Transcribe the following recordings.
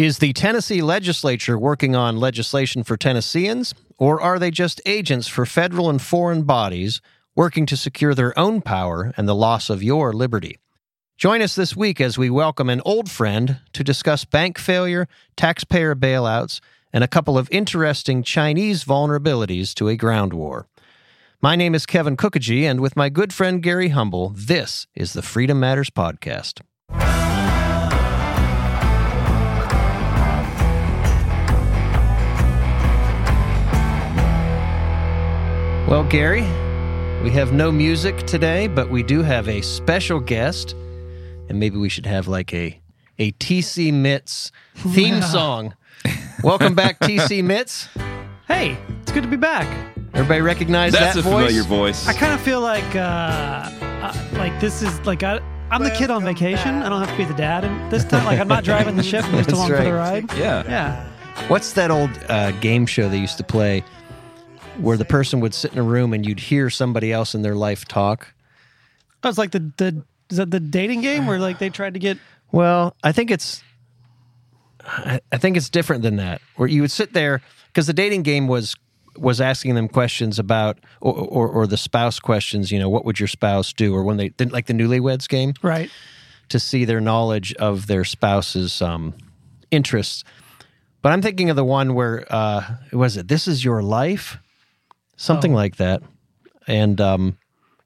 Is the Tennessee legislature working on legislation for Tennesseans, or are they just agents for federal and foreign bodies working to secure their own power and the loss of your liberty? Join us this week as we welcome an old friend to discuss bank failure, taxpayer bailouts, and a couple of interesting Chinese vulnerabilities to a ground war. My name is Kevin Kookogey, and with my good friend Gary Humble, this is the Freedom Matters Podcast. Well, Gary, we have no music today, but we do have a special guest, and maybe we should have like a a TC Mits theme song. Welcome back, TC Mits. Hey, it's good to be back. Everybody recognize That's that a voice? familiar voice. I kind of feel like, uh, uh, like this is like I, I'm the kid on vacation. I don't have to be the dad, and this time, like I'm not driving the ship. I'm just That's along for the right. ride. yeah. Yeah. What's that old uh, game show they used to play where the person would sit in a room and you'd hear somebody else in their life talk? Oh, it's like the the is that the dating game where like they tried to get Well, I think it's I I think it's different than that. Where you would sit there because the dating game was was asking them questions about or, or or the spouse questions, you know, what would your spouse do or when they like the newlyweds game right. to see their knowledge of their spouse's um, interests. But I'm thinking of the one where uh, was it? This is your life, something Oh. like that. And um,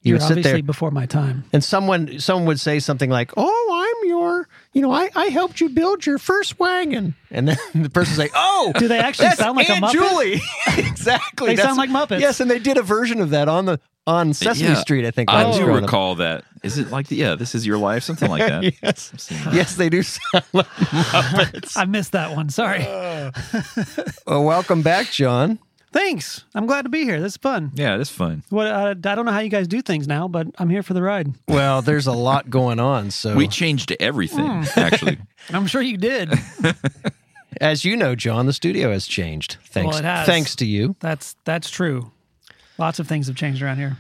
you You're would sit obviously there, before my time. and someone someone would say something like, "Oh, I'm your, you know, I, I helped you build your first wagon," and then the person say, "Oh, Do they actually that's sound like a Muppet? Julie?" exactly. They That's- sound like Muppets. Yes, and they did a version of that on the on Sesame Yeah. Street. I think I do growing up. recall that. Is it like the, yeah, this is your life? Something like that. yes, yes, they do sound like Muppets. I missed that one. Sorry. well, welcome back, John. Thanks. I'm glad to be here. This is fun. Yeah, that's fun. What uh, I don't know how you guys do things now, but I'm here for the ride. Well, there's a lot going on. So, We changed everything, Hmm. actually. I'm sure you did. as you know, John, the studio has changed. Thanks, Well, it has. thanks to you. That's that's true. Lots of things have changed around here.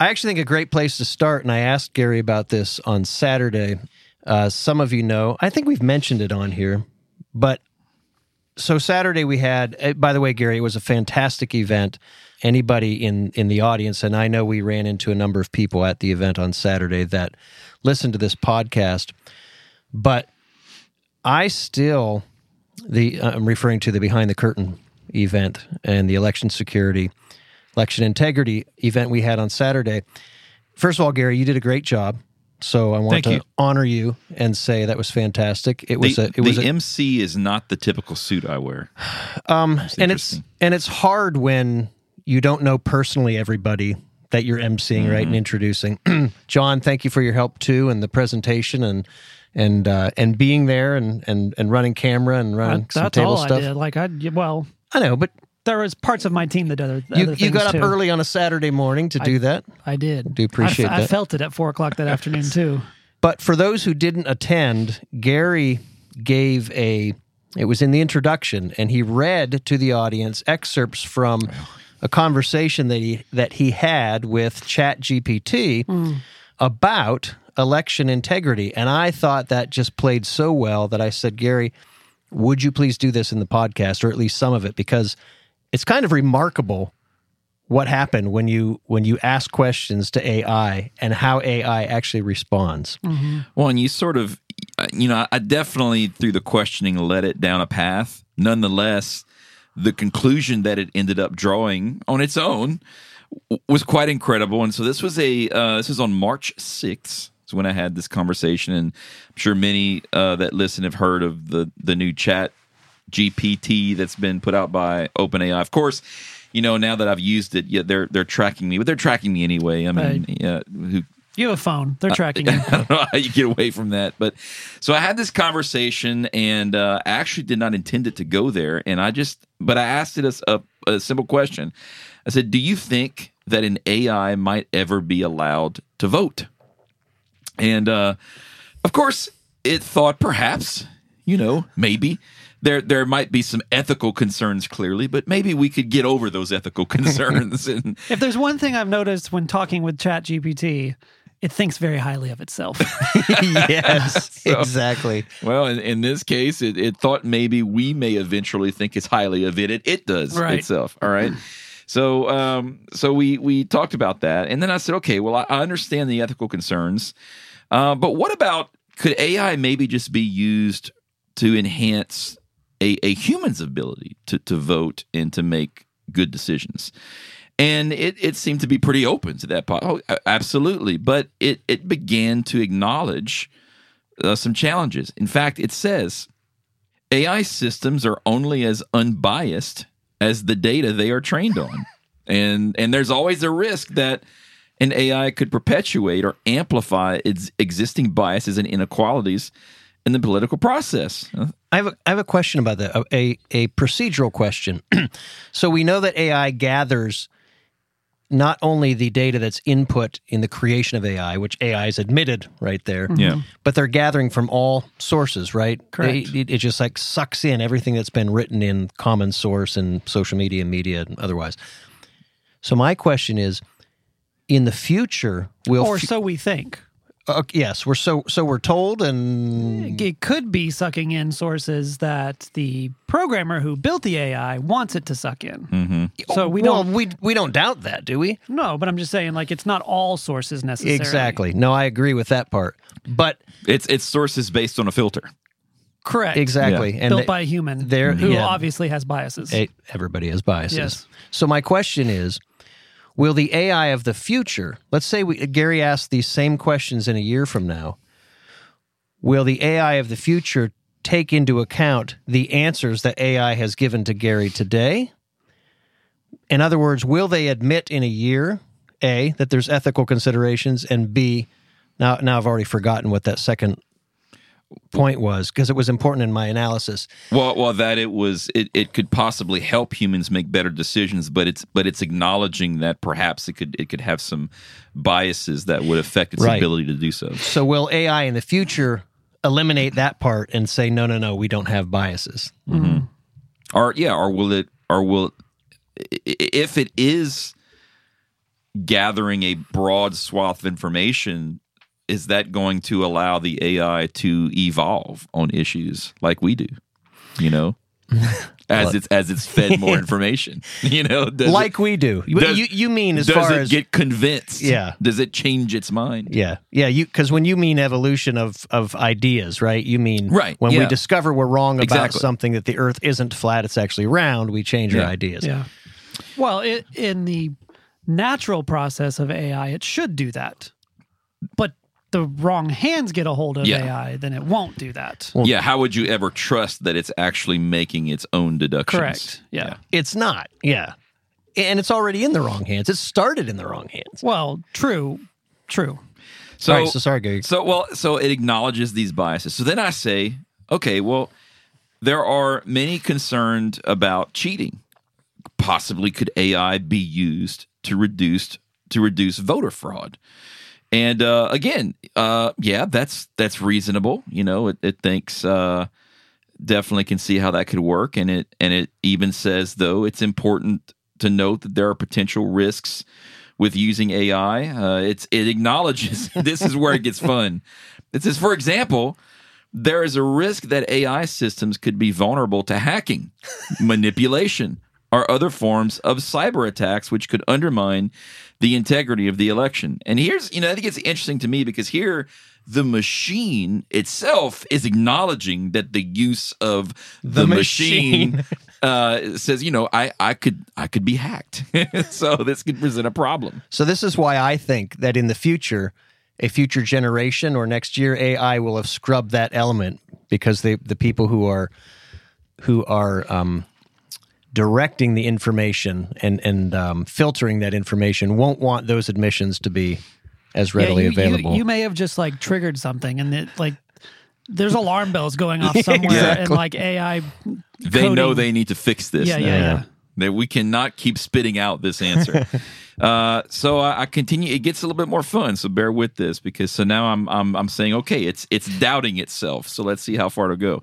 I actually think a great place to start, and I asked Gary about this on Saturday. Uh, some of you know, I think we've mentioned it on here, but so Saturday we had. uh, By the way, Gary, it was a fantastic event. Anybody in in the audience, and I know we ran into a number of people at the event on Saturday that listened to this podcast, but I still the I'm referring to the behind the curtain event and the election security, election integrity event we had on Saturday. First of all, Gary, you did a great job. So I want Thank to you. honor you and say that was fantastic. It was the a it was the a, MC is not the typical suit I wear. um and it's and it's hard when you don't know personally everybody that you're emceeing right Mm-hmm. and introducing. John, thank you for your help too and the presentation and and uh, and being there and and and running camera and running That- some that's table all stuff. I did. Like I well, I know, but there was parts of my team that did other, you other you got up too. early on a Saturday morning to do that. I did. Do appreciate I, f- I that. felt it at four o'clock that afternoon too. But for those who didn't attend, Gary gave a it was in the introduction and he read to the audience excerpts from a conversation that he that he had with ChatGPT hmm. about election integrity and I thought that just played so well that I said, "Gary, would you please do this in the podcast or at least some of it because it's kind of remarkable what happened when you when you ask questions to AI and how AI actually responds. Well, and you sort of, you know, I definitely through the questioning led it down a path. Nonetheless, the conclusion that it ended up drawing on its own was quite incredible. And so this was a uh, this was on March sixth. Is when I had this conversation, and I'm sure many uh, that listen have heard of the the new Chat GPT that's been put out by OpenAI. Of course, you know now that I've used it, yeah, they're they're tracking me, but they're tracking me anyway. I mean, Right. yeah, who You have a phone. They're tracking you. I don't know how you get away from that. But so I had this conversation and uh, I actually did not intend it to go there. And I just, but I asked it a, a, a simple question. I said, Do you think that an AI might ever be allowed to vote? And uh, of course, it thought perhaps, you know, maybe. There, there might be some ethical concerns, clearly, but maybe we could get over those ethical concerns. and If there's one thing I've noticed when talking with Chat GPT, it thinks very highly of itself. yes, So- exactly. Well, in, in this case, it, it thought maybe we may eventually think it's highly of it. It, it does Right. itself. All right. So, um, so we we talked about that, and then I said, okay, well, I, I understand the ethical concerns, uh, but what about could AI maybe just be used to enhance a, a human's ability to to vote and to make good decisions? And it, it seemed to be pretty open to that. po- Oh, absolutely. But it, it began to acknowledge uh, some challenges. In fact, it says AI systems are only as unbiased as the data they are trained on. and and there's always a risk that an AI could perpetuate or amplify its existing biases and inequalities in the political process. I have a, I have a question about that. A a, a procedural question. so we know that AI gathers not only the data that's input in the creation of AI, which AI is admitted right there, mm-hmm. Yeah. but they're gathering from all sources, right? Correct. They- It, it just like sucks in everything that's been written in common source and social media, and media, and otherwise. So my question is, in the future, will or fu- so we think. Uh, yes, we're so so we're told, and It could be sucking in sources that the programmer who built the AI wants it to suck in. Mm-hmm. So we don't we we don't doubt that, do we? no, but I'm just saying like it's not all sources necessarily. Exactly. No, I agree with that part. But It's it's sources based on a filter. Correct. exactly, and Built they- by a human they're- who yeah. obviously has biases. everybody has biases. Yes. So my question is, will the AI of the future? Let's say we, Gary asked these same questions in a year from now. Will the AI of the future take into account the answers that AI has given to Gary today? In other words, will they admit in a year, A, that there's ethical considerations, and B, now now I've already forgotten what that second point was because it was important in my analysis. Well, well, that it was it, it could possibly help humans make better decisions, but it's but it's acknowledging that perhaps it could it could have some biases that would affect its Right. ability to do so. So will AI in the future eliminate that part and say no no no we don't have biases? Mm-hmm. Or yeah, or will it or will if it is gathering a broad swath of information, is that going to allow the AI to evolve on issues like we do? You know, as it's as it's fed more information. You know, does it- like we do. You- does- you you mean as does far it as get convinced? Yeah. Does it change its mind? yeah yeah you because when you mean evolution of of ideas right you mean Right, when we discover we're wrong about Exactly. something that the Earth isn't flat it's actually round we change our ideas. Yeah. Well, it, in the natural process of AI, it should do that. But the wrong hands get a hold of Yeah. AI, then it won't do that. yeah. How would you ever trust that it's actually making its own deductions? Correct. Yeah. It's not. Yeah. And it's already in the wrong hands. It started in the wrong hands. Well, true. True. So, All right, so sorry, Gary. So well, so it acknowledges these biases. So then I say, okay, well, there are many concerned about cheating. Possibly could AI be used to reduce to reduce voter fraud? And uh, again, uh, yeah, that's that's reasonable. You know, it, it thinks uh, definitely can see how that could work, and it and it even says though it's important to note that there are potential risks with using AI. Uh, it's it acknowledges this is where it gets fun. It says, for example, there is a risk that AI systems could be vulnerable to hacking, manipulation, or other forms of cyber attacks, which could undermine the integrity of the election. And here's, you know, I think it's interesting to me because here the machine itself is acknowledging that the use of the, The machine, machine. uh, says, you know, I, I could I could be hacked, so this could present a problem. So this is why I think that in the future, a future generation or next year, AI will have scrubbed that element because they, the people who are who are um, directing the information and and um, filtering that information won't want those admissions to be as readily Yeah, you, you- available. You, may have just like triggered something and it like there's alarm bells going off somewhere and like AI They know they need to fix this. Yeah, now. yeah, yeah. That we cannot keep spitting out this answer. uh, so I, I continue. It gets a little bit more fun. So bear with this because so now I'm I'm I'm saying okay, it's it's doubting itself. So let's see how far it'll go.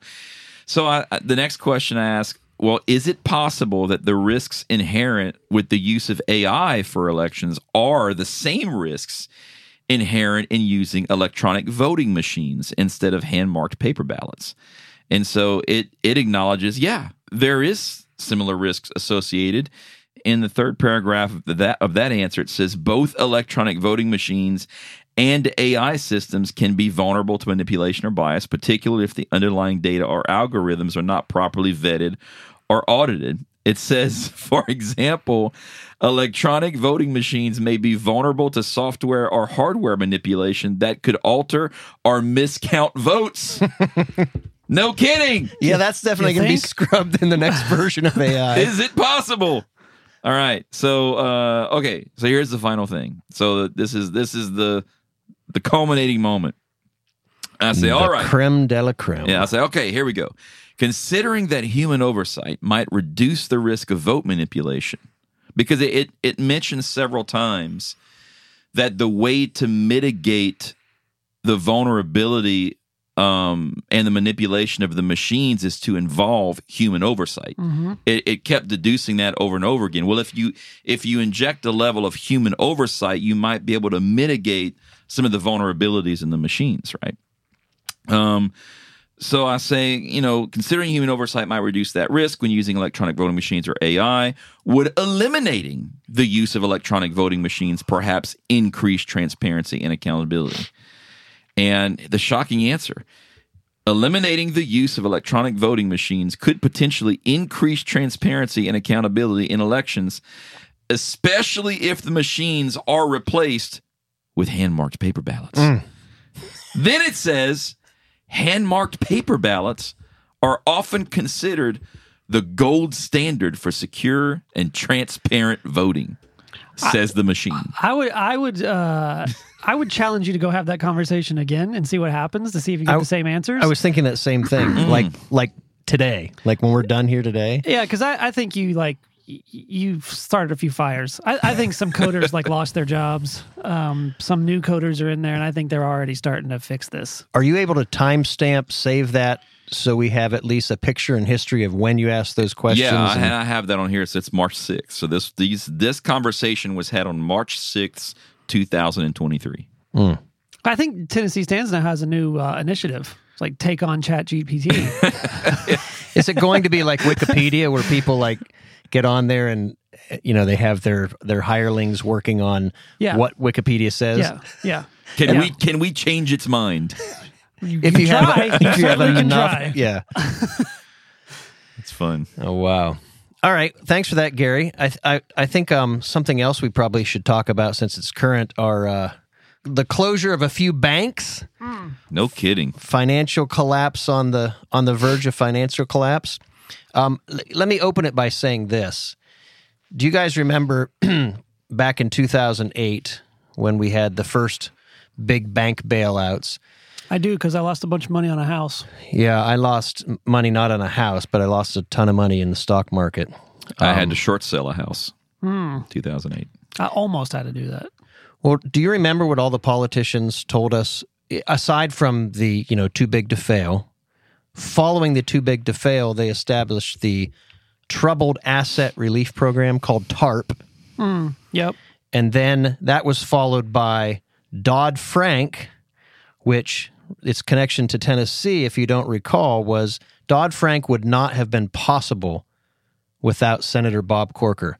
So I, I- the next question I ask. Well, is it possible that the risks inherent with the use of AI for elections are the same risks inherent in using electronic voting machines instead of hand marked paper ballots. And so it it acknowledges, yeah, there is similar risks associated. In the third paragraph of that of that answer, it says both electronic voting machines and AI systems can be vulnerable to manipulation or bias, particularly if the underlying data or algorithms are not properly vetted or audited. It says, for example, electronic voting machines may be vulnerable to software or hardware manipulation that could alter or miscount votes. no kidding. Yeah, that's definitely going to be scrubbed in the next version of AI. Is it possible? All right. So uh okay, so here's the final thing. So this is this is the the culminating moment. I say, the all right. creme de la creme. Yeah, I say, okay, here we go. Considering that human oversight might reduce the risk of vote manipulation, because it, it, it mentions several times that the way to mitigate the vulnerability um, and the manipulation of the machines is to involve human oversight. It, it kept deducing that over and over again. Well, if you if you inject a level of human oversight, you might be able to mitigate some of the vulnerabilities in the machines, right? Um, so I say, you know, considering human oversight might reduce that risk when using electronic voting machines or AI, would eliminating the use of electronic voting machines perhaps increase transparency and accountability? And the shocking answer eliminating the use of electronic voting machines could potentially increase transparency and accountability in elections, especially if the machines are replaced with hand marked paper ballots. Then it says hand marked paper ballots are often considered the gold standard for secure and transparent voting, says the machine. I would, I would, uh, I would challenge you to go have that conversation again and see what happens to see if you get I- the same answers. I was thinking that same thing. Mm. like like today, like when we're done here today. yeah, because I, I think you like y- you've started a few fires. I, I think some coders like lost their jobs. Um, some new coders are in there, and I think they're already starting to fix this. Are you able to timestamp save that so we have at least a picture and history of when you asked those questions? Yeah, I, and- I have that on here. So it's March 6th. So this these this conversation was had on March 6th, 2023. I think Tennessee Stands now has a new uh, initiative. It's like take on Chat GPT. Is it going to be like Wikipedia where people like get on there and you know they have their their hirelings working on Yeah. what Wikipedia says? yeah, yeah. Can Yeah. we can we change its mind? If you try. have if you have certainly can enough, try. yeah. It's fun. Oh wow. All right, thanks for that, Gary. I I, I think um something else we probably should talk about since it's current are uh, the closure of a few banks, No kidding. financial collapse on the on the verge of financial collapse. Um, l- let me open it by saying this: Do you guys remember back in 2008 when we had the first big bank bailouts? I do because I lost a bunch of money on a house. Yeah, I lost money not on a house, but I lost a ton of money in the stock market. I had to short sell a house. 2008. I almost had to do that. Well, do you remember what all the politicians told us aside from the, you know, too big to fail? Following the too big to fail, they established the troubled asset relief program called TARP, hmm. Yep. and then that was followed by Dodd-Frank, which its connection to Tennessee, if you don't recall, was Dodd-Frank would not have been possible without Senator Bob Corker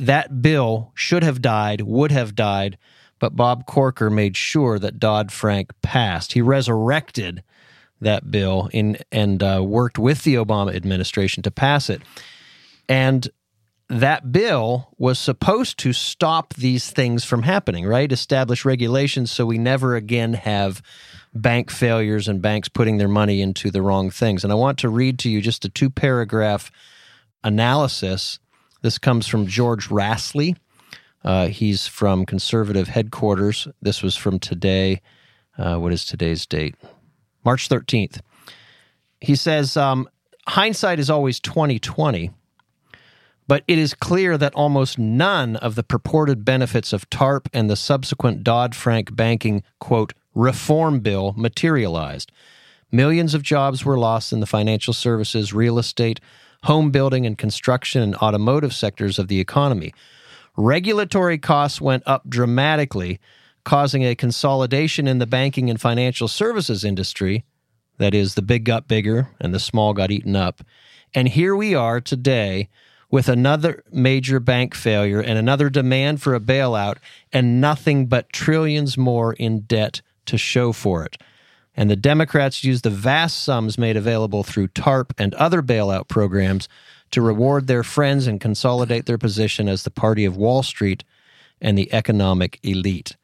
that bill should have died, would have died, but Bob Corker made sure that Dodd Frank passed. He resurrected that bill in, and uh, worked with the Obama administration to pass it. And that bill was supposed to stop these things from happening, right? Establish regulations so we never again have bank failures and banks putting their money into the wrong things. And I want to read to you just a two paragraph analysis. This comes from George Rasley. Uh, he's from conservative headquarters. This was from today. Uh, what is today's date? March 13th. He says, um, hindsight is always 2020, but it is clear that almost none of the purported benefits of TARP and the subsequent Dodd-Frank banking, quote, reform bill materialized. Millions of jobs were lost in the financial services, real estate, home building, and construction and automotive sectors of the economy. Regulatory costs went up dramatically, causing a consolidation in the banking and financial services industry. That is, the big got bigger and the small got eaten up. And here we are today with another major bank failure and another demand for a bailout, and nothing but trillions more in debt to show for it. And the Democrats used the vast sums made available through TARP and other bailout programs to reward their friends and consolidate their position as the party of Wall Street and the economic elite.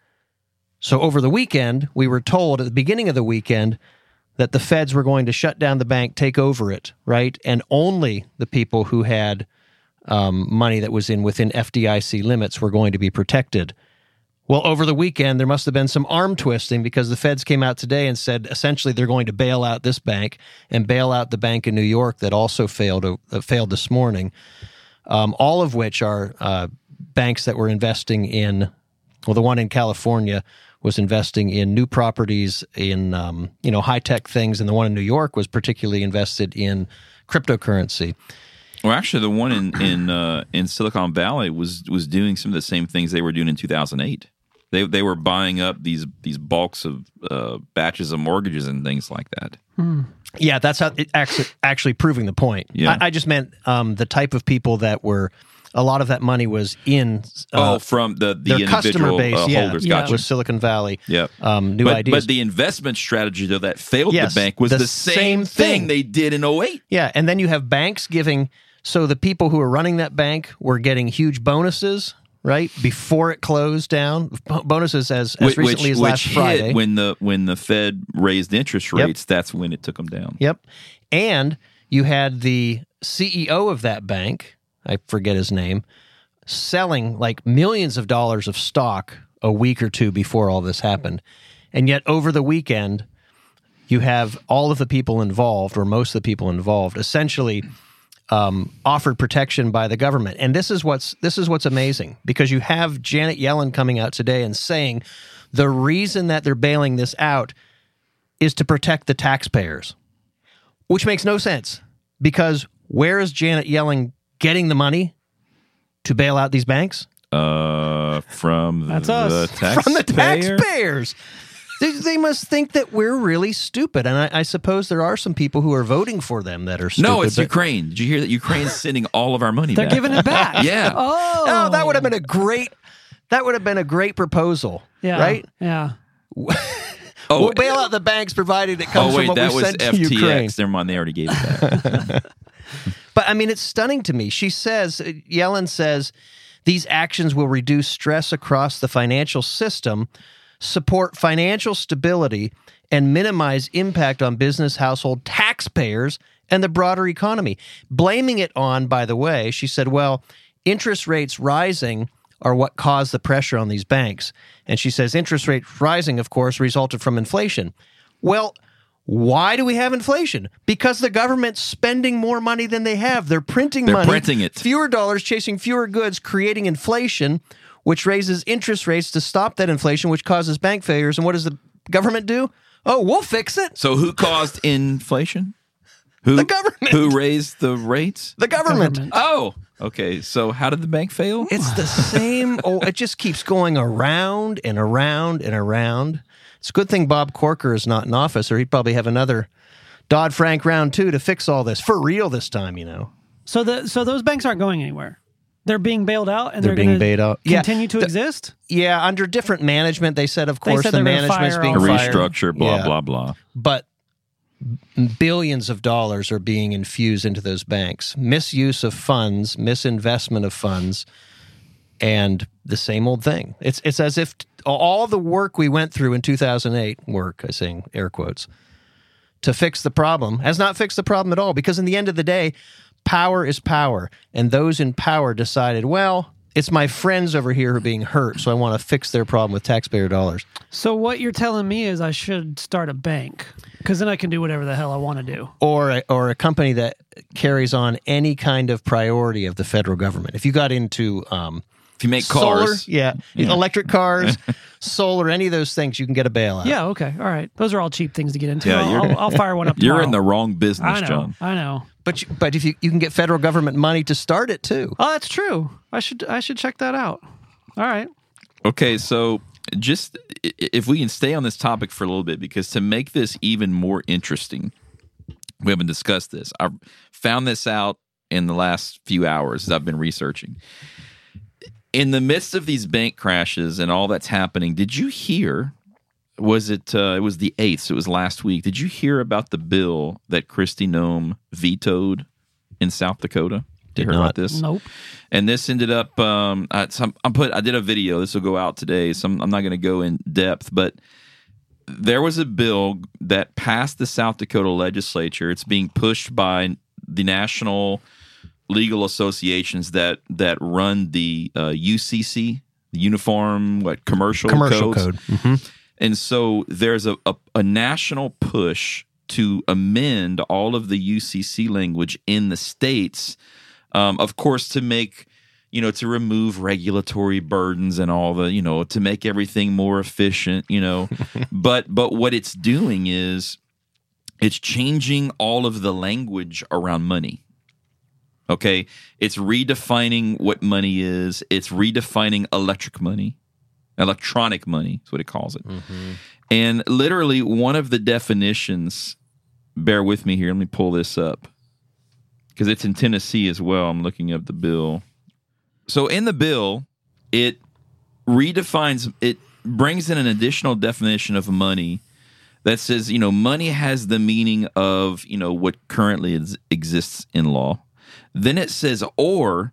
So, over the weekend, we were told at the beginning of the weekend that the feds were going to shut down the bank, take over it, right? And only the people who had um, money that was in within FDIC limits were going to be protected. Well, over the weekend, there must have been some arm twisting because the feds came out today and said essentially they're going to bail out this bank and bail out the bank in New York that also failed uh, failed this morning. Um, all of which are uh, banks that were investing in. Well, the one in California was investing in new properties in um, you know high tech things, and the one in New York was particularly invested in cryptocurrency. Well, actually, the one in in uh, in Silicon Valley was was doing some of the same things they were doing in 2008. They they were buying up these these bulks of uh, batches of mortgages and things like that. Yeah, that's how it actually actually proving the point. Yeah. I, I just meant um, the type of people that were. A lot of that money was in uh, oh, from the the their customer base. uh, yeah, holders. Yeah. Gotcha. was Silicon Valley. Yep. Um, new but, ideas. but the investment strategy though that failed Yes, the bank was the the, same same, thing. thing. they did in 08. Yeah, and then you have banks giving. So the people who were running that bank were getting huge bonuses, right, before it closed down. Bonuses as, as Which- recently as which last hit Friday. when the when the Fed raised interest Yep. rates, that's when it took them down. Yep. And you had the CEO of that bank, I forget his name, selling like millions of dollars of stock a week or two before all this happened. And yet over the weekend, you have all of the people involved, or most of the people involved, essentially um, offered protection by the government. And this is what's this is what's amazing because you have Janet Yellen coming out today and saying the reason that they're bailing this out is to protect the taxpayers, which makes no sense because where is Janet Yellen getting the money to bail out these banks? Uh, from That's the us. taxpayer. From the taxpayers. They, they must think that we're really stupid, and I, I suppose there are some people who are voting for them that are stupid. No, it's but- Ukraine. Did you hear that? Ukraine's sending all of our money They're back. giving it back. Yeah. Oh, Oh, that would have been a great. That would have been a great proposal, yeah. right? Yeah. Oh, we'll bail out the banks provided it comes oh wait, from what that we was sent to Ukraine. FTX. Never mind, they already gave it back. But I mean, it's stunning to me. She says, uh, Yellen says, these actions will reduce stress across the financial system, support financial stability, and minimize impact on business, household, taxpayers, and the broader economy. Blaming it on, by the way, she said, well, interest rates rising are what caused the pressure on these banks. And she says interest rates rising, of course, resulted from inflation. Well, why do we have inflation? Because the government's spending more money than they have. They're printing They're money. printing it. Fewer dollars chasing fewer goods, creating inflation, which raises interest rates to stop that inflation, which causes bank failures. And what does the government do? Oh, we'll fix it. so who caused inflation? Who, The government. Who raised the rates? The government. Government. Oh, okay. So how did the bank fail? It's the same. oh, it just keeps going around and around and around. It's a good thing Bob Corker is not in office, or he'd probably have another Dodd Frank round two to fix all this for real this time. You know, So the so those banks aren't going anywhere. They're being bailed out, and They're they're, being bailed out. Yeah. Continue to The- exist. yeah, under different management, they said, of course, said the they management's being all A the fired. restructure, blah Yeah. blah blah. but billions of dollars are being infused into those banks. Misuse of funds, misinvestment of funds, and the same old thing. It's it's as if all the work we went through in 2008, work, I say air quotes, to fix the problem has not fixed the problem at all because in the end of the day, power is power, and those in power decided, well, it's my friends over here who are being hurt, so I want to fix their problem with taxpayer dollars. So what you're telling me is I should start a bank because then I can do whatever the hell I want to do. or a, or a company that carries on any kind of priority of the federal government. If you got into um, If you make solar, cars, yeah, electric cars, solar, any of those things, you can get a bailout. Yeah. Okay. All right. Those are all cheap things to get into. Yeah, I'll, I'll, I'll fire one up. you're in the wrong business, I know. John. I know. But you, but if you you can get federal government money to start it too. Oh, that's true. I should I should check that out. All right. Okay, so just if we can stay on this topic for a little bit, because to make this even more interesting, we haven't discussed this. I found this out in the last few hours as I've been researching. In the midst of these bank crashes and all that's happening, did you hear? Was it? Uh, it was the eighth. So it was last week. Did you hear about the bill that Kristi Noem vetoed in South Dakota? Did you hear not. about this? Nope. and this ended up um I, some, I'm put I did a video this will go out today so I'm, I'm not going to go in depth but there was a bill that passed the South Dakota legislature it's being pushed by the national legal associations that that run the uh, UCC the uniform what commercial Commercial codes. code. Mhm. And so there's a, a, a national push to amend all of the UCC language in the states, um, of course, to make, you know, to remove regulatory burdens and all the, you know, to make everything more efficient, you know. but but what it's doing is it's changing all of the language around money. Okay. It's redefining what money is. It's redefining electric money. Electronic money is what it calls it. Mm-hmm. And literally, one of the definitions, bear with me here, let me pull this up because it's in Tennessee as well. I'm looking up the bill. So, in the bill, it redefines, it brings in an additional definition of money that says, you know, money has the meaning of, you know, what currently is, exists in law. Then it says, or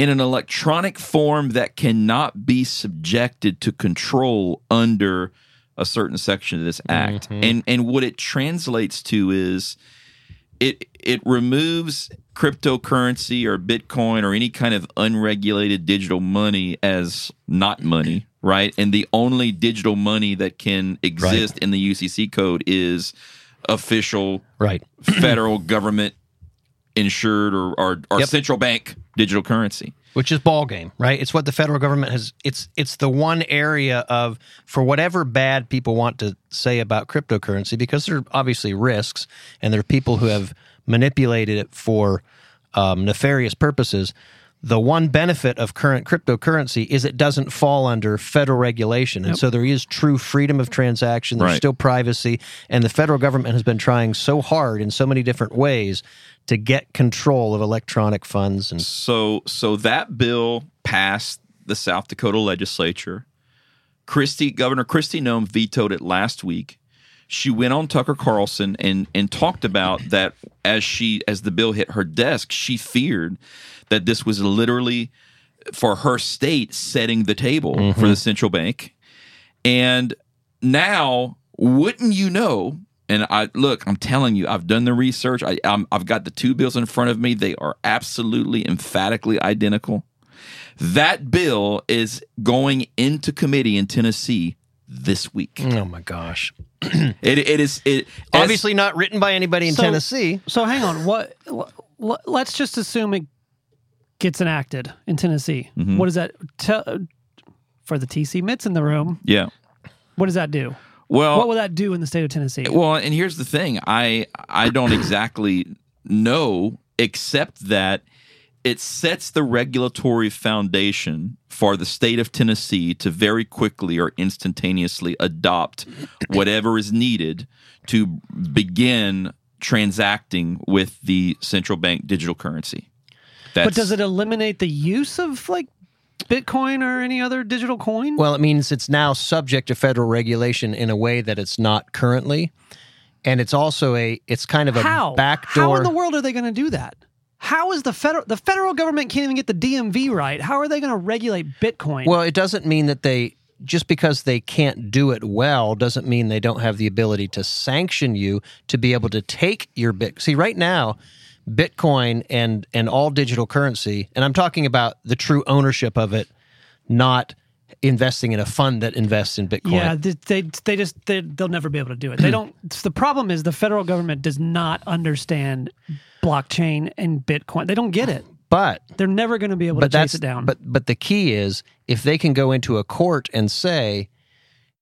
in an electronic form that cannot be subjected to control under a certain section of this act. Mm-hmm. And and what it translates to is it it removes cryptocurrency or Bitcoin or any kind of unregulated digital money as not money, right? And the only digital money that can exist in the UCC code is official Right. federal government insured or, our, or Yep. central bank digital currency. which is ball game, right? It's what the federal government has. It's it's the one area of for whatever bad people want to say about cryptocurrency because there are obviously risks and there are people who have manipulated it for um, nefarious purposes. The one benefit of current cryptocurrency is it doesn't fall under federal regulation, and so there is true freedom of transaction. There's Right. still privacy, and the federal government has been trying so hard in so many different ways to get control of electronic funds and So so that bill passed the South Dakota legislature. Kristi Governor Kristi Noem vetoed it last week. She went on Tucker Carlson and and talked about that as she as the bill hit her desk, she feared that this was literally for her state setting the table for mm-hmm. the central bank. And now, wouldn't you know? And I look, I'm telling you, I've done the research. I, I'm, I've got the two bills in front of me. They are absolutely, emphatically identical. That bill is going into committee in Tennessee this week. oh my gosh. It, it is it as- Obviously not written by anybody in So- Tennessee. So hang on. What? l- Let's just assume it gets enacted in Tennessee. Mm-hmm. What does that tell for the TC Mits in the room? yeah. What does that do? Well, what will that do in the state of Tennessee? Well, and here's the thing. I I don't exactly know except that it sets the regulatory foundation for the state of Tennessee to very quickly or instantaneously adopt whatever is needed to begin transacting with the central bank digital currency. That's, but does it eliminate the use of like Bitcoin or any other digital coin? Well, it means it's now subject to federal regulation in a way that it's not currently. And it's also a it's kind of a How? backdoor How in the world are they going to do that? How is the federal the federal government can't even get the DMV right? How are they going to regulate Bitcoin? Well, it doesn't mean that they just because they can't do it well doesn't mean they don't have the ability to sanction you to be able to take your bit. See, right now, Bitcoin and and all digital currency, and I'm talking about the true ownership of it, not investing in a fund that invests in Bitcoin. yeah, they, they they just they, they'll never be able to do it. They don't. the problem is the federal government does not understand blockchain and Bitcoin. They don't get it. But They're never going to be able to chase it down. But but the key is if they can go into a court and say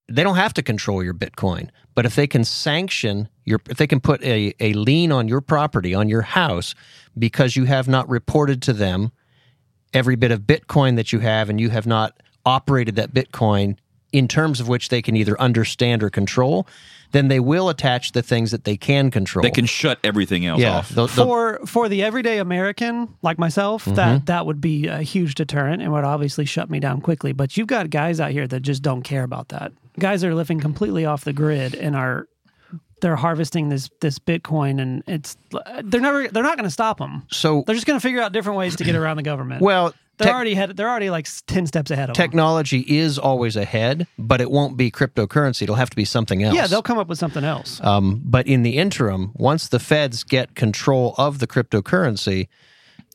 they don't have to control your Bitcoin, but if they can sanction your if they can put a, a lien on your property, on your house, because you have not reported to them every bit of Bitcoin that you have and you have not operated that Bitcoin in terms of which they can either understand or control, then they will attach the things that they can control. They can shut everything else yeah, off. they'll- they'll- for for the everyday American like myself, Mm-hmm. that that would be a huge deterrent and would obviously shut me down quickly. But you've got guys out here that just don't care about that. Guys that are living completely off the grid and are they're harvesting this this Bitcoin, and it's they're never they're not going to stop them. so They're just going to figure out different ways to get around the government. well, they're already head, they're already like ten steps ahead of them. technology is always ahead, but it won't be cryptocurrency. It'll have to be something else. Yeah, they'll come up with something else. Um, but in the interim, once the feds get control of the cryptocurrency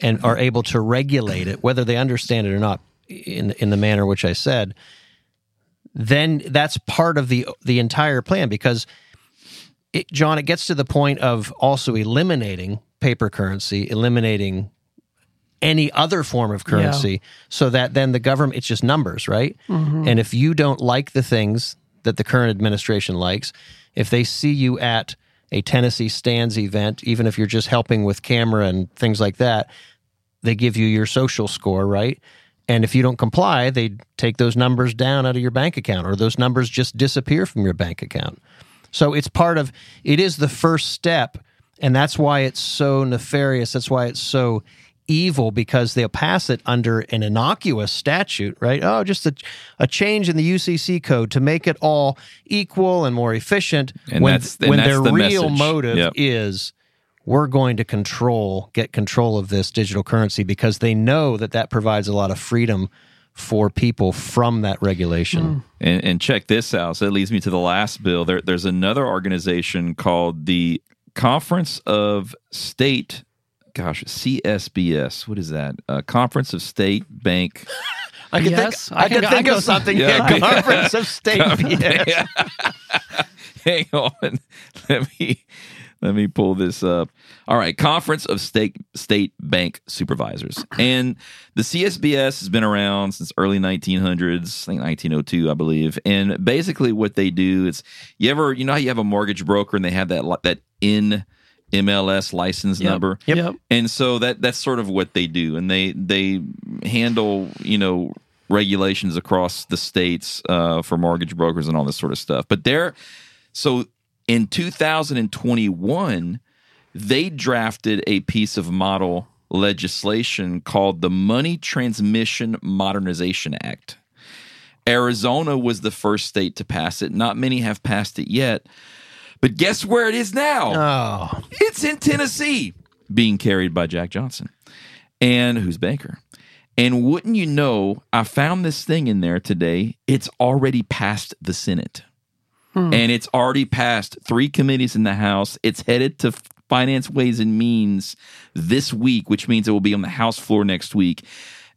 and are able to regulate it, whether they understand it or not, in in the manner which I said, then that's part of the the entire plan. Because, it, John, it gets to the point of also eliminating paper currency, eliminating any other form of currency, so that then the government it's just numbers, right? Mm-hmm. And if you don't like the things that the current administration likes, if they see you at a Tennessee Stands event, even if you're just helping with camera and things like that, they give you your social score, right? And if you don't comply, they take those numbers down out of your bank account, or those numbers just disappear from your bank account. So it's part of it is the first step, and that's why it's so nefarious. That's why it's so evil because they'll pass it under an innocuous statute, right? Oh, just a, a change in the UCC code to make it all equal and more efficient. And when that's- and when that's their the real message. motive Yep. is we're going to control, get control of this digital currency because they know that that provides a lot of freedom for people from that regulation. Hmm. And, and check this out. So it leads me to the last bill. There, there's another organization called the Conference of State. Gosh, CSBS. What is that? Uh, Conference of State Bank. I could Yes, think, I I can could go- I think can of something. Yeah. Yeah, Conference of State. yes. Hang on. Let me let me pull this up. All right, Conference of State State Bank Supervisors. And the CSBS has been around since early 1900s, I think 1902, I believe. And basically what they do is you ever you know how you have a mortgage broker and they have that that in MLS license Yep. number. Yep. Yep. And so that that's sort of what they do, and they they handle you know regulations across the states uh, for mortgage brokers and all this sort of stuff. But they're so in 2021, they drafted a piece of model legislation called the Money Transmission Modernization Act. Arizona was the first state to pass it. Not many have passed it yet. But guess where it is now? Oh, It's in Tennessee, being carried by Jack Johnson, and who's banker. And wouldn't you know, I found this thing in there today. It's already passed the Senate. Hmm. And it's already passed three committees in the House. It's headed to Finance, Ways, and Means this week, which means it will be on the House floor next week.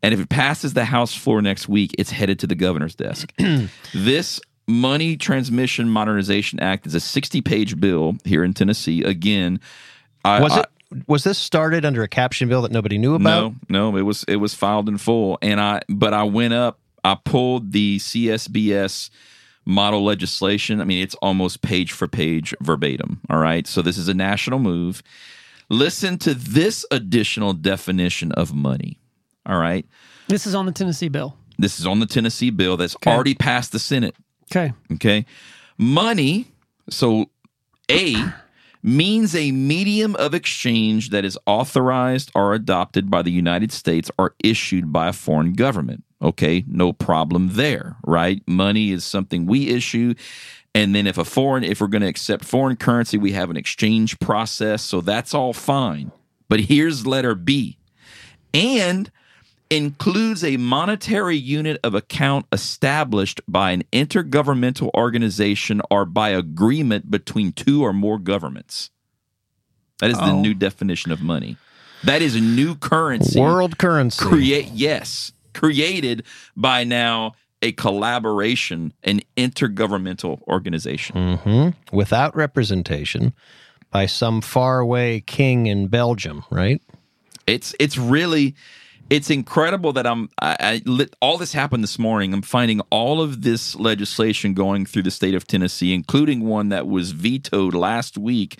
And if it passes the House floor next week, it's headed to the governor's desk. this Money Transmission Modernization Act is a 60 page bill here in Tennessee. Again, I, was I- it? Was this started under a caption bill that nobody knew about? no, no, it was it was filed in full, and I but I went up, I pulled the CSBS model legislation. I mean, it's almost page for page verbatim. All right, so this is a national move. Listen to this additional definition of money. All right, This is on the Tennessee bill. this is on the Tennessee bill that's Okay. already passed the Senate. Okay. Okay. Money, so A means a medium of exchange that is authorized or adopted by the United States or issued by a foreign government. Okay, no problem there, right? Money is something we issue. And then if a foreign, if we're going to accept foreign currency, we have an exchange process. So that's all fine. But here's letter B. And includes a monetary unit of account established by an intergovernmental organization or by agreement between two or more governments. That is the Oh. new definition of money. That is a new currency. World currency. create yes, created by now a collaboration, an intergovernmental organization. hmm Without representation by some faraway king in Belgium, right? It's it's really it's incredible that I'm I, I all this happened this morning. I'm finding all of this legislation going through the state of Tennessee, including one that was vetoed last week.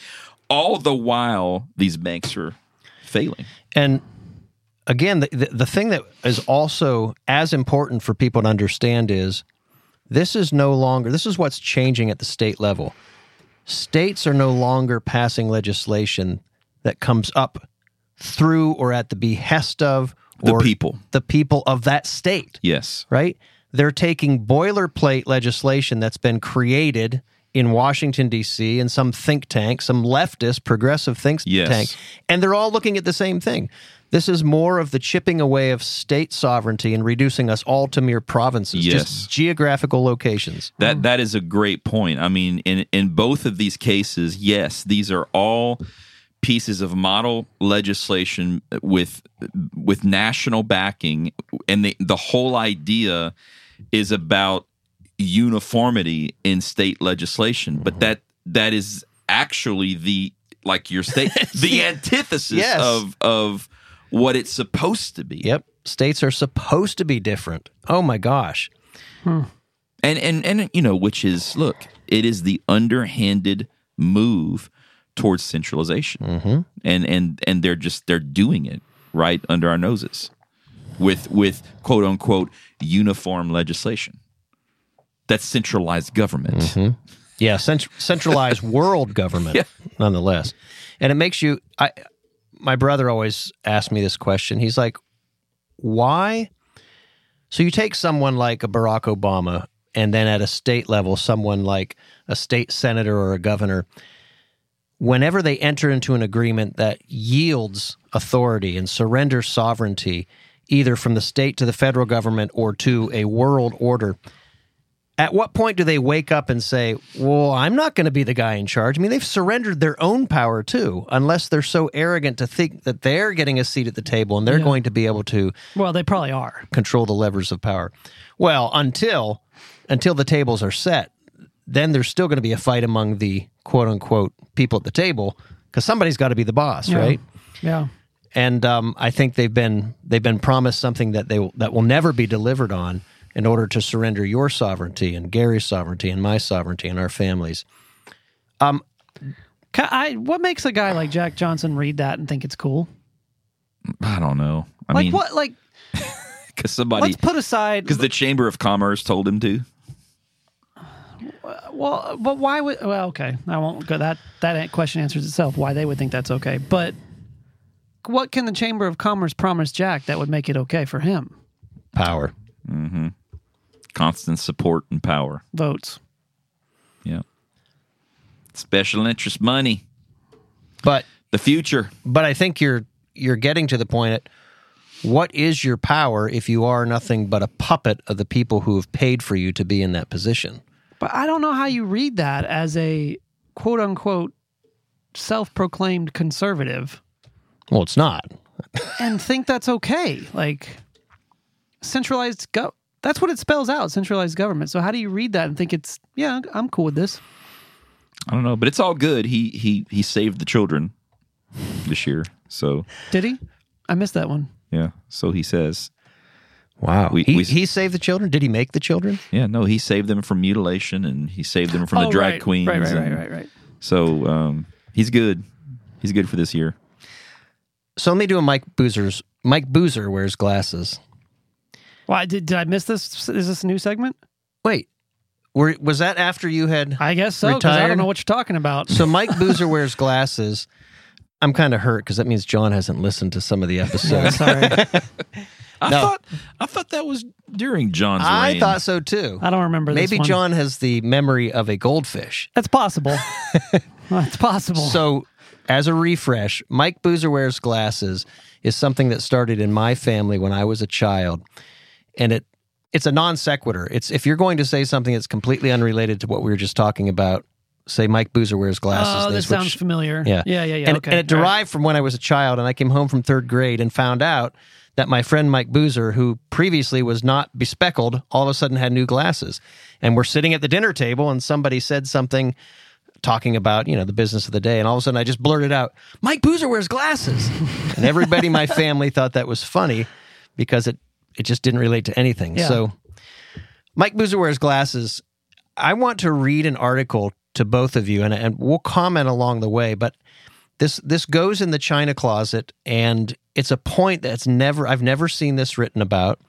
All the while, these banks are failing. And again, the, the, the thing that is also as important for people to understand is This is no longer, this is what's changing at the state level. States are no longer passing legislation that comes up through or at the behest of The people. the people of that state, Yes. right? They're taking boilerplate legislation that's been created in Washington, D.C., in some think tank, some leftist progressive think Yes. tank, and they're all looking at the same thing. This is more of the chipping away of state sovereignty and reducing us all to mere provinces, Yes. just geographical locations. That that is a great point. I mean, in in both of these cases, yes, these are all pieces of model legislation with with national backing, and the the whole idea is about uniformity in state legislation. But mm-hmm. that that is actually the like your state the antithesis Yes. of of what it's supposed to be. Yep. States are supposed to be different. Oh my gosh. Hmm. and and and you know which is look it is the underhanded move towards centralization mm-hmm. and and and they're just they're doing it right under our noses with with quote unquote uniform legislation that's centralized government Yeah, cent- centralized world government, Yeah. nonetheless. And it makes you. I, my brother always asked me this question. He's like, "Why?" So you take someone like a Barack Obama, and then at a state level, someone like a state senator or a governor. Whenever they enter into an agreement that yields authority and surrenders sovereignty, either from the state to the federal government or to a world order, at what point do they wake up and say, Well, I'm not going to be the guy in charge? I mean, they've surrendered their own power too, unless they're so arrogant to think that they're getting a seat at the table and they're Yeah. going to be able to Well, they probably are. control the levers of power. Well, until until the tables are set, then there's still going to be a fight among the quote unquote people at the table because somebody's got to be the boss, Yeah. right? Yeah. and um, I think they've been they've been promised something that they will, that will never be delivered on in order to surrender your sovereignty and Gary's sovereignty and my sovereignty and our families. Ca- I, what makes a guy like Jack Johnson read that and think it's cool? i don't know i Like mean what? Like because somebody let's put aside. because the chamber of commerce told him to Well, but why would? Well, okay, I won't go. That that question answers itself. Why they would think that's okay, but what can the Chamber of Commerce promise Jack that would make it okay for him? Power. Mm-hmm. constant support and power Votes. yeah special interest money But the future but I think you're you're getting to the point at what is your power if you are nothing but a puppet of the people who have paid for you to be in that position? But I don't know how you read that as a quote unquote self proclaimed conservative Well, it's not. and think that's okay. Like centralized go that's what it spells out, centralized government. So how do you read that and think it's yeah, I'm cool with this? I don't know, but it's all good. He he he saved the children this year. So Did he? I missed that one. yeah. So he says, Wow. We- he, we- he saved the children? Did he make the children? yeah, no, he saved them from mutilation and he saved them from the Oh, drag right, queens. Right, right, right, and- right, right. So um, he's good. He's good for this year. So let me do a Mike Boozer's Mike Boozer wears glasses. Why did, did I miss this? Is this a new segment? Wait, were, was that after you had? I guess so. 'cause I don't know what you're talking about. So Mike Boozer wears glasses. I'm kind of hurt because that means John hasn't listened to some of the Yeah, episodes. sorry, I No. thought I thought that was during John's I reign. thought so too. I don't remember. this Maybe one. John has the memory of a goldfish. That's possible. That's possible. So, as a refresh, Mike Boozer wears glasses is something that started in my family when I was a child, and it it's a non sequitur. It's if you're going to say something that's completely unrelated to what we were just talking about, say Mike Boozer wears glasses. oh, they that sounds switch- familiar. Yeah. yeah, yeah, yeah. and, okay, and it all right. derived from when I was a child, and I came home from third grade and found out that my friend Mike Boozer, who previously was not bespeckled, all of a sudden had new glasses. And we're sitting at the dinner table, and somebody said something talking about you know the business of the day, and all of a sudden I just blurted out, "Mike Boozer wears glasses," and everybody in my family thought that was funny because it it just didn't relate to anything. Yeah. So Mike Boozer wears glasses. I want to read an article to both of you, and, and we'll comment along the way. But this this goes in the china closet, and it's a point that's never I've never seen this written about,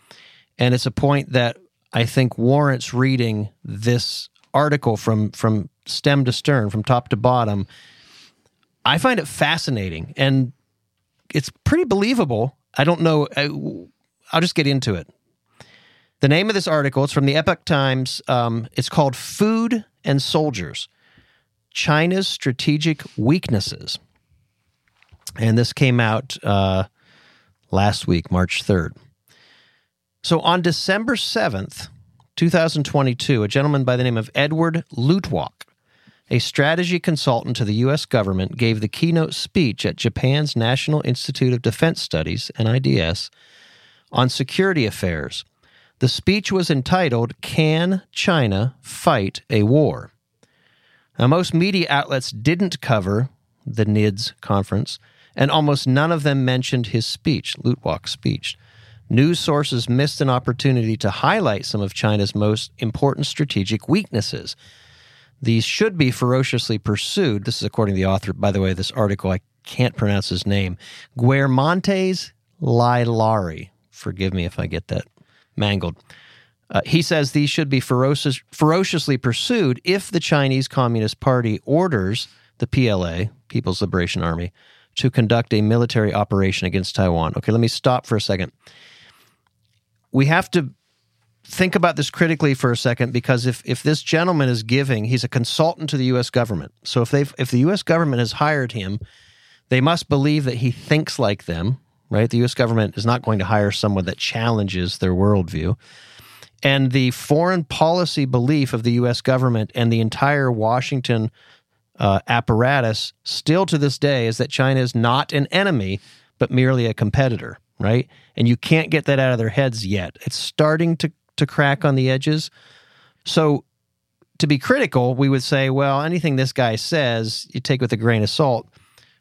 and it's a point that I think warrants reading this article from from stem to stern, from top to bottom. I find it fascinating and it's pretty believable. I don't know. I, will just get into it. The name of this article, it's from the Epoch Times. Um, it's called Food and Soldiers China's Strategic Weaknesses. And this came out uh, last week, March 3rd. So on December 7th, 2022, a gentleman by the name of Edward Luttwak, a strategy consultant to the U.S. government, gave the keynote speech at Japan's National Institute of Defense Studies, NIDS, on security affairs. The speech was entitled, Can China Fight a War? Now, most media outlets didn't cover the NIDS conference, and almost none of them mentioned his speech, Luttwak's speech. News sources missed an opportunity to highlight some of China's most important strategic weaknesses. These should be ferociously pursued. This is according to the author, by the way, this article. I can't pronounce his name. Guermantes Lailari. Forgive me if I get that mangled. Uh, he says these should be ferocious, ferociously pursued if the Chinese Communist Party orders the PLA, People's Liberation Army, to conduct a military operation against Taiwan. Okay, let me stop for a second. We have to think about this critically for a second because if, if this gentleman is giving, he's a consultant to the U.S. government. So if they if the U.S. government has hired him, they must believe that he thinks like them, right? The U.S. government is not going to hire someone that challenges their worldview. And the foreign policy belief of the U.S. government and the entire Washington uh, apparatus still to this day is that China is not an enemy, but merely a competitor, right? And you can't get that out of their heads yet. It's starting to, to crack on the edges. So, to be critical, we would say, well, anything this guy says, you take with a grain of salt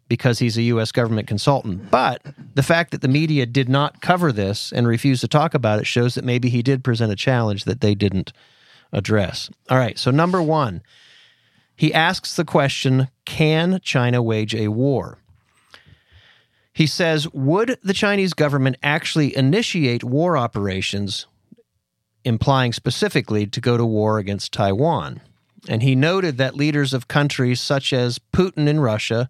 because he's a U.S. government consultant. But the fact that the media did not cover this and refused to talk about it shows that maybe he did present a challenge that they didn't address. All right, so number one, he asks the question Can China wage a war? He says, Would the Chinese government actually initiate war operations, implying specifically to go to war against Taiwan? And he noted that leaders of countries such as Putin in Russia,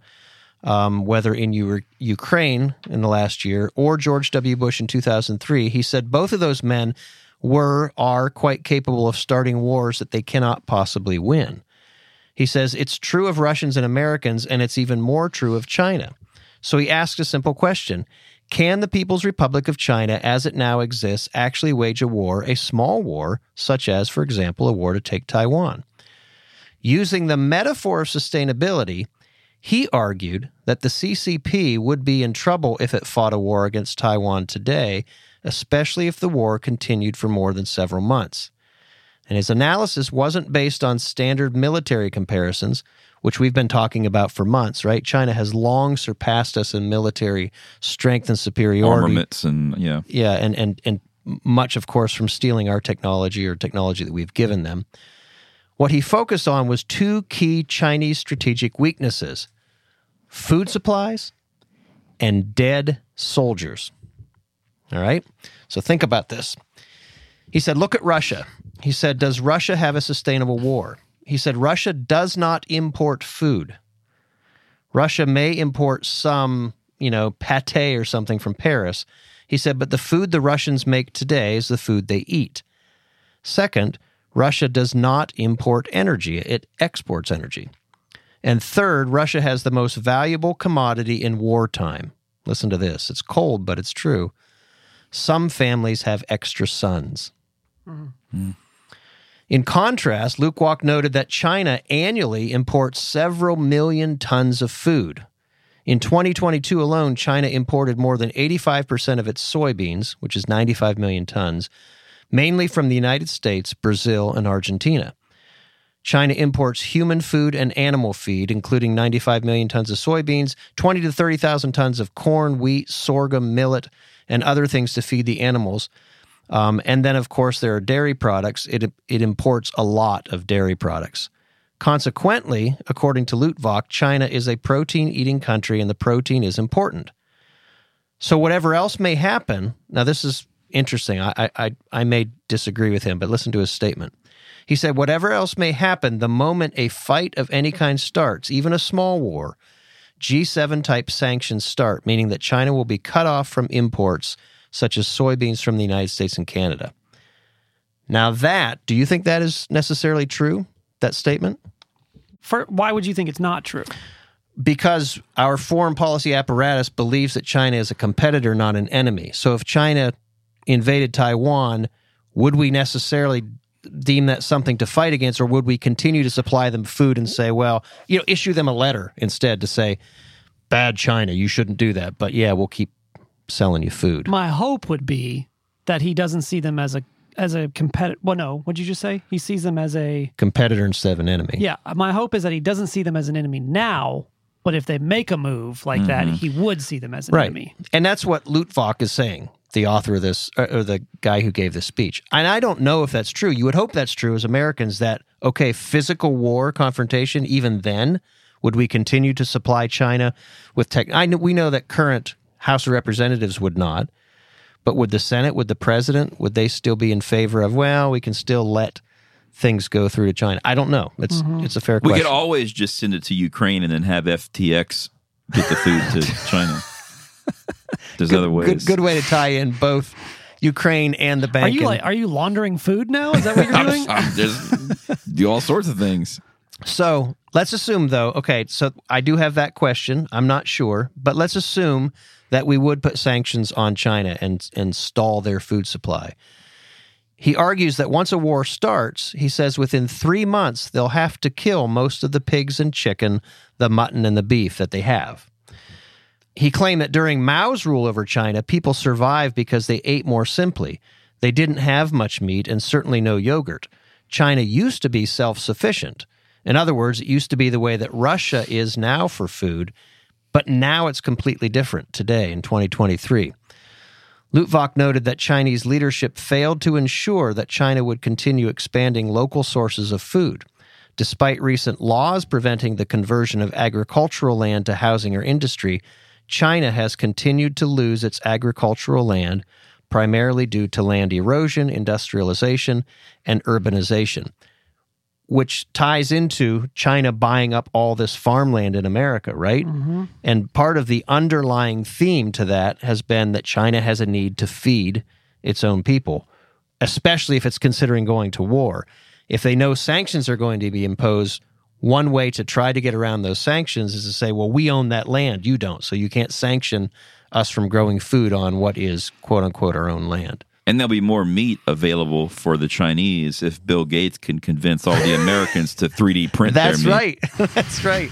um, whether in U- Ukraine in the last year or George W. Bush in 2003, he said both of those men were, are quite capable of starting wars that they cannot possibly win. He says it's true of Russians and Americans, and it's even more true of China. So he asked a simple question Can the People's Republic of China, as it now exists, actually wage a war, a small war, such as, for example, a war to take Taiwan? Using the metaphor of sustainability, he argued that the CCP would be in trouble if it fought a war against Taiwan today, especially if the war continued for more than several months. And his analysis wasn't based on standard military comparisons, which we've been talking about for months, right? China has long surpassed us in military strength and superiority. Armaments and yeah. Yeah, and and and much of course from stealing our technology or technology that we've given them. What he focused on was two key Chinese strategic weaknesses food supplies and dead soldiers. All right? So think about this. He said, Look at Russia. He said, Does Russia have a sustainable war? He said, Russia does not import food. Russia may import some, you know, pate or something from Paris. He said, but the food the Russians make today is the food they eat. Second, Russia does not import energy, it exports energy. And third, Russia has the most valuable commodity in wartime. Listen to this it's cold, but it's true. Some families have extra sons. Mm-hmm. In contrast, Luttwak noted that China annually imports several million tons of food. In 2022 alone, China imported more than 85% of its soybeans, which is 95 million tons, mainly from the United States, Brazil, and Argentina. China imports human food and animal feed, including 95 million tons of soybeans, 20 to 30,000 tons of corn, wheat, sorghum, millet, and other things to feed the animals. Um, and then, of course, there are dairy products. It, it imports a lot of dairy products. Consequently, according to Luttwak, China is a protein eating country and the protein is important. So, whatever else may happen, now this is interesting. I, I, I may disagree with him, but listen to his statement. He said, Whatever else may happen, the moment a fight of any kind starts, even a small war, G7 type sanctions start, meaning that China will be cut off from imports such as soybeans from the United States and Canada. Now, that, do you think that is necessarily true, that statement? For, why would you think it's not true? Because our foreign policy apparatus believes that China is a competitor, not an enemy. So if China invaded Taiwan, would we necessarily deem that something to fight against, or would we continue to supply them food and say, well, you know, issue them a letter instead to say, bad China, you shouldn't do that. But yeah, we'll keep selling you food. My hope would be that he doesn't see them as a as a competitor. Well, no, what'd you just say? He sees them as a Competitor instead of an enemy. yeah. Uh, my hope is that he doesn't see them as an enemy now, but if they make a move like that, mm-hmm. he would see them as an Right. enemy. And that's what Lutvok is saying, the author of this, or or the guy who gave this speech. And I don't know if that's true. You would hope that's true as Americans that, okay, physical war, confrontation, even then, would we continue to supply China with tech? I know, we know that current House of Representatives would not, but would the Senate, would the president, would they still be in favor of, well, we can still let things go through to China? I don't know. It's, mm-hmm. it's a fair question. We could always just send it to Ukraine and then have FTX get the food to China. There's other ways. good, good way to tie in both Ukraine and the bank. Are you and- like are you laundering food now? Is that what you're doing? I'm, I'm just do all sorts of things. So let's assume, though, okay, so I do have that question. I'm not sure, but let's assume that we would put sanctions on China and, and stall their food supply. He argues that once a war starts, he says within three months, they'll have to kill most of the pigs and chicken, the mutton, and the beef that they have. He claimed that during Mao's rule over China, people survived because they ate more simply. They didn't have much meat and certainly no yogurt. China used to be self sufficient. In other words, it used to be the way that Russia is now for food, but now it's completely different today in 2023. Lutvok noted that Chinese leadership failed to ensure that China would continue expanding local sources of food. Despite recent laws preventing the conversion of agricultural land to housing or industry, China has continued to lose its agricultural land primarily due to land erosion, industrialization, and urbanization, which ties into China buying up all this farmland in America, right? Mm-hmm. And part of the underlying theme to that has been that China has a need to feed its own people, especially if it's considering going to war. If they know sanctions are going to be imposed, one way to try to get around those sanctions is to say, well, we own that land, you don't. So you can't sanction us from growing food on what is, quote unquote, our own land. And there'll be more meat available for the Chinese if Bill Gates can convince all the Americans to 3D print That's their meat. That's right. That's right.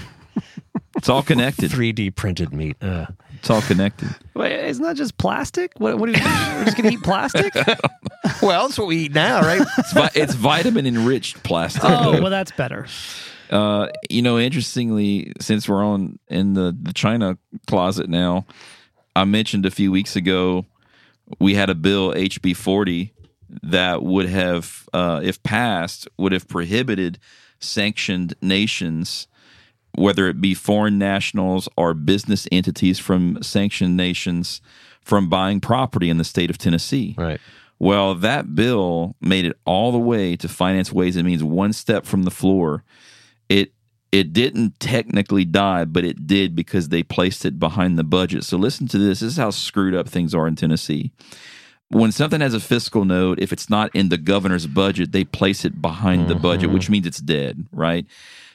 It's all connected. 3D printed meat. Uh. It's all connected. Wait, isn't that just plastic? What, what are you, we're just gonna eat plastic? Well, that's what we eat now, right? It's, vi- it's vitamin enriched plastic. Oh, well, that's better. Uh, you know, interestingly, since we're on in the, the China closet now, I mentioned a few weeks ago we had a bill HB 40 that would have, uh, if passed, would have prohibited sanctioned nations, whether it be foreign nationals or business entities from sanctioned nations, from buying property in the state of Tennessee. right. Well, that bill made it all the way to Finance Ways and Means, one step from the floor. It didn't technically die, but it did because they placed it behind the budget. So listen to this. This is how screwed up things are in Tennessee. When something has a fiscal note, if it's not in the governor's budget, they place it behind the budget, mm-hmm. which means it's dead, right?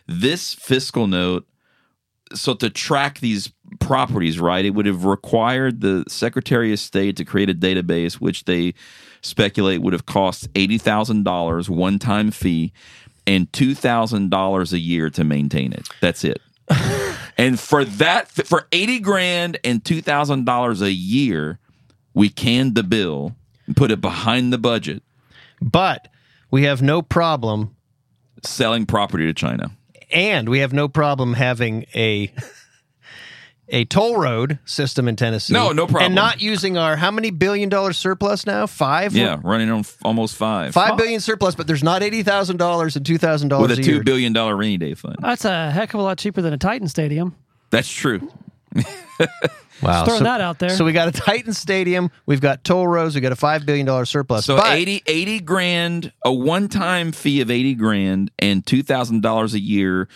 This fiscal note so to track these properties right it would have required the secretary of state to create a database which they speculate would have cost $80000 one-time fee and $2000 a year to maintain it. That's it. And for that for 80 grand and $2000 a year we canned the bill and put it behind the budget. But we have no problem, selling property to china. and we have no problem having a a toll road system in Tennessee. No, no problem. And not using our how many billion dollar surplus now? Five. yeah running on f- almost five Five billion surplus, but there's not eighty thousand dollars and two thousand with dollars a a year. $2 billion rainy day fund That's a heck of a lot cheaper than a Titan Stadium. That's true. Wow. Just throwing that out there. So we got a Titan Stadium, we've got toll roads, we got a $5 billion surplus. So but, 80, 80 grand, a one time fee of 80 grand and $2,000 a year,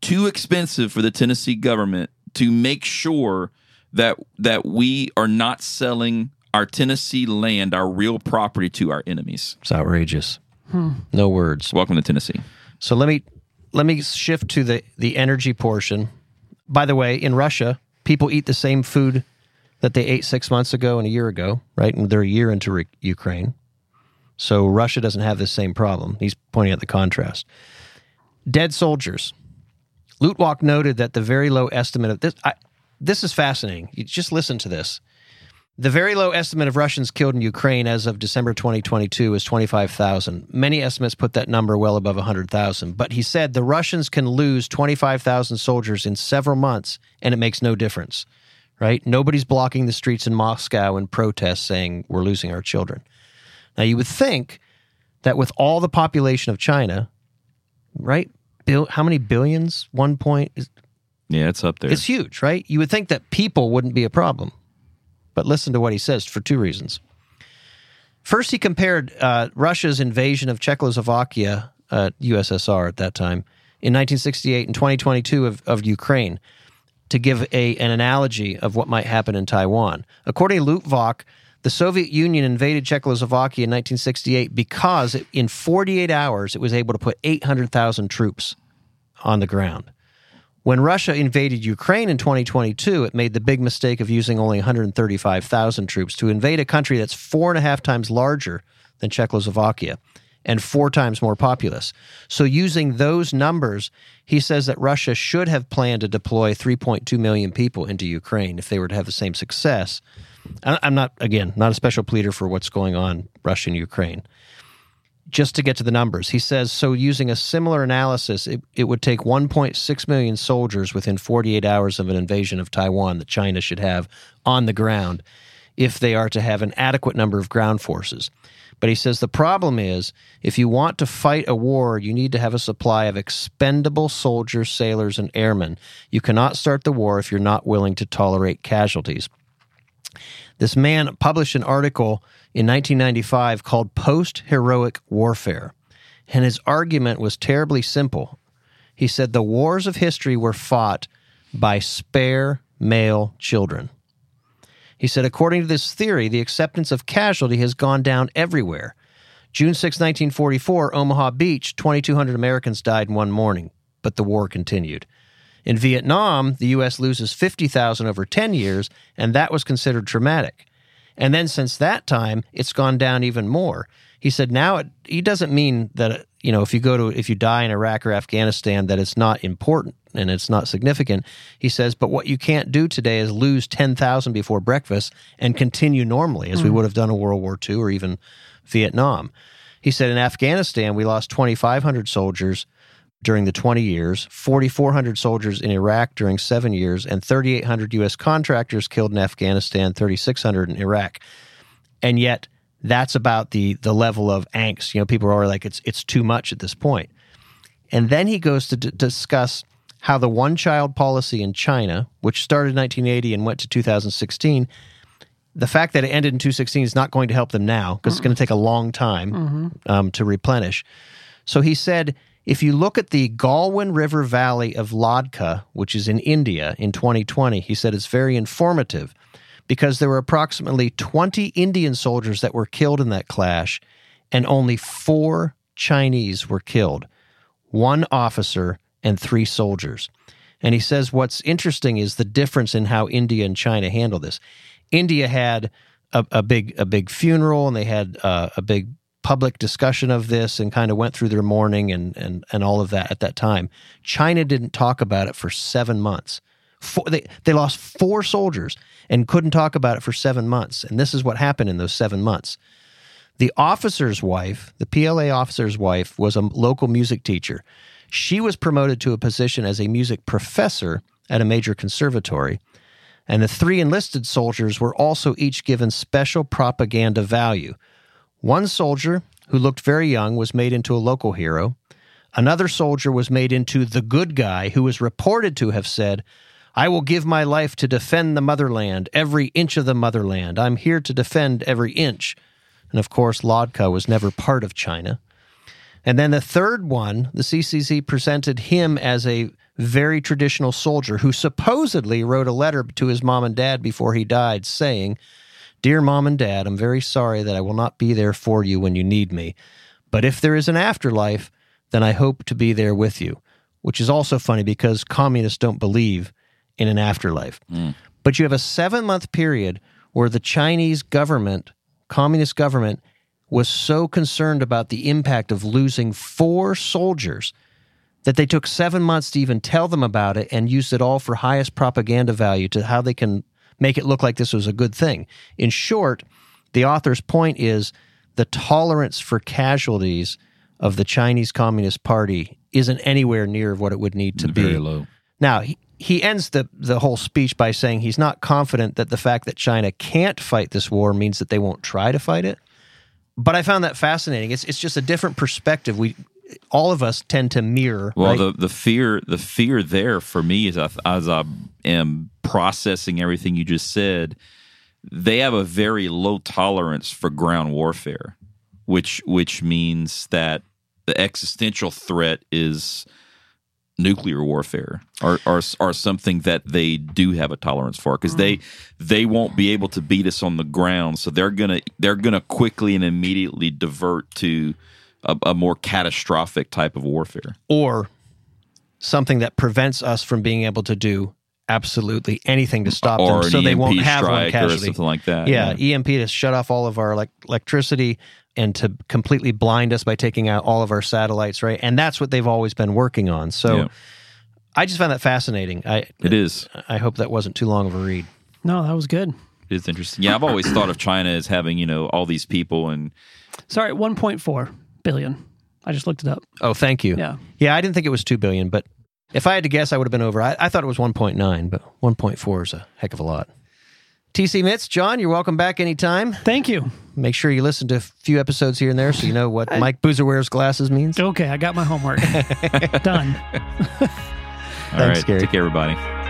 too expensive for the Tennessee government to make sure that that we are not selling our Tennessee land, our real property to our enemies. It's outrageous. Hmm. No words. Welcome to Tennessee. So let me let me shift to the the energy portion. By the way, in Russia, people eat the same food that they ate six months ago and a year ago, right? And they're a year into re- Ukraine, so Russia doesn't have this same problem. He's pointing out the contrast. Dead soldiers. Luttwak noted that the very low estimate of this. I, this is fascinating. You just listen to this. The very low estimate of Russians killed in Ukraine as of December 2022 is 25,000. Many estimates put that number well above 100,000. But he said the Russians can lose 25,000 soldiers in several months and it makes no difference, right? Nobody's blocking the streets in Moscow in protest saying we're losing our children. Now, you would think that with all the population of China, right? Bill, how many billions? One point is Yeah, it's up there. it's huge, right? You would think that people wouldn't be a problem. But listen to what he says for two reasons. First, he compared uh, Russia's invasion of Czechoslovakia, uh, USSR at that time, in 1968 and 2022 of, of Ukraine to give a, an analogy of what might happen in Taiwan. According to Lutvok, the Soviet Union invaded Czechoslovakia in 1968 because it, in 48 hours it was able to put 800,000 troops on the ground. When Russia invaded Ukraine in 2022, it made the big mistake of using only 135,000 troops to invade a country that's four and a half times larger than Czechoslovakia and four times more populous. So, using those numbers, he says that Russia should have planned to deploy 3.2 million people into Ukraine if they were to have the same success. I'm not, again, not a special pleader for what's going on Russia and Ukraine just to get to the numbers. He says so using a similar analysis, it, it would take 1.6 million soldiers within 48 hours of an invasion of Taiwan that China should have on the ground if they are to have an adequate number of ground forces. But he says the problem is if you want to fight a war, you need to have a supply of expendable soldiers, sailors, and airmen. You cannot start the war if you're not willing to tolerate casualties. This man published an article in 1995 called Post Heroic Warfare. And his argument was terribly simple. He said the wars of history were fought by spare male children. He said, according to this theory, the acceptance of casualty has gone down everywhere. June 6, 1944, Omaha Beach, 2,200 Americans died in one morning, but the war continued. In Vietnam, the U.S. loses 50,000 over 10 years, and that was considered traumatic. And then since that time, it's gone down even more. He said now it, he doesn't mean that, you know, if you go to, if you die in Iraq or Afghanistan, that it's not important and it's not significant. He says, but what you can't do today is lose 10,000 before breakfast and continue normally as we hmm. would have done in World War II or even Vietnam. He said in Afghanistan, we lost 2,500 soldiers during the 20 years, 4,400 soldiers in Iraq during seven years, and 3,800 U.S. contractors killed in Afghanistan, 3,600 in Iraq. And yet, that's about the the level of angst. You know, people are like, it's it's too much at this point. And then he goes to d- discuss how the one child policy in China, which started in 1980 and went to 2016, the fact that it ended in 2016 is not going to help them now because it's going to take a long time um, to replenish. So he said, if you look at the Galwan River Valley of Ladakh, which is in India in 2020, he said it's very informative because there were approximately 20 Indian soldiers that were killed in that clash, and only four Chinese were killed one officer and three soldiers. And he says what's interesting is the difference in how India and China handle this. India had a, a big a big funeral and they had uh, a big public discussion of this and kind of went through their mourning and and and all of that at that time. China didn't talk about it for seven months. Four, they they lost four soldiers and couldn't talk about it for seven months. And this is what happened in those seven months. The officer's wife, the PLA officer's wife, was a local music teacher. She was promoted to a position as a music professor at a major conservatory. And the three enlisted soldiers were also each given special propaganda value. One soldier, who looked very young, was made into a local hero. Another soldier was made into the good guy who was reported to have said, I will give my life to defend the motherland, every inch of the motherland. I'm here to defend every inch. And of course, Ladakh was never part of China. And then the third one, the CCC presented him as a very traditional soldier who supposedly wrote a letter to his mom and dad before he died saying, Dear mom and dad, I'm very sorry that I will not be there for you when you need me. But if there is an afterlife, then I hope to be there with you. Which is also funny because communists don't believe in an afterlife. Mm. But you have a seven month period where the Chinese government, communist government, was so concerned about the impact of losing four soldiers that they took seven months to even tell them about it and used it all for highest propaganda value to how they can make it look like this was a good thing. In short, the author's point is the tolerance for casualties of the Chinese Communist Party isn't anywhere near what it would need to be. Very low. Now, he, he ends the, the whole speech by saying he's not confident that the fact that China can't fight this war means that they won't try to fight it. But I found that fascinating. It's, it's just a different perspective. We all of us tend to mirror. Well, right? the the fear the fear there for me is as I, as I am processing everything you just said, they have a very low tolerance for ground warfare, which which means that the existential threat is nuclear warfare or or, or something that they do have a tolerance for because they they won't be able to beat us on the ground so they're gonna they're gonna quickly and immediately divert to a, a more catastrophic type of warfare or something that prevents us from being able to do absolutely anything to stop or them, an so they EMP won't have one strike or casualty. something like that. yeah, EMP to shut off all of our elec electricity and to completely blind us by taking out all of our satellites, right? And that's what they've always been working on. So Yeah. I just found that fascinating. I it is. I hope that wasn't too long of a read. No, that was good. It is interesting. Yeah, I've always thought of China as having you know all these people and Sorry, 1.4 billion. I just looked it up. Oh, thank you. Yeah. Yeah, I didn't think it was 2 billion, but if I had to guess, I would have been over. I, I thought it was 1.9, but 1.4 is a heck of a lot. TC Mits, John, you're welcome back anytime. Thank you. Make sure you listen to a few episodes here and there so you know what Mike Boozer wears glasses means. Okay, I got my homework. Done. all Thanks, right, Gary. Take care, everybody.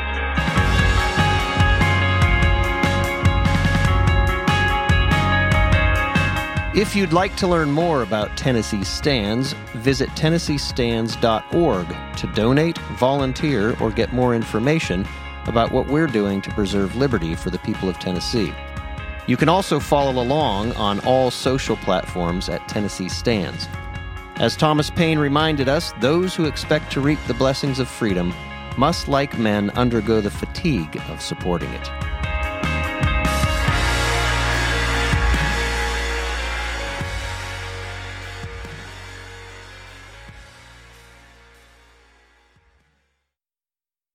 If you'd like to learn more about Tennessee Stands, visit TennesseeStands.org to donate, volunteer, or get more information about what we're doing to preserve liberty for the people of Tennessee. You can also follow along on all social platforms at Tennessee Stands. As Thomas Paine reminded us, those who expect to reap the blessings of freedom must, like men, undergo the fatigue of supporting it.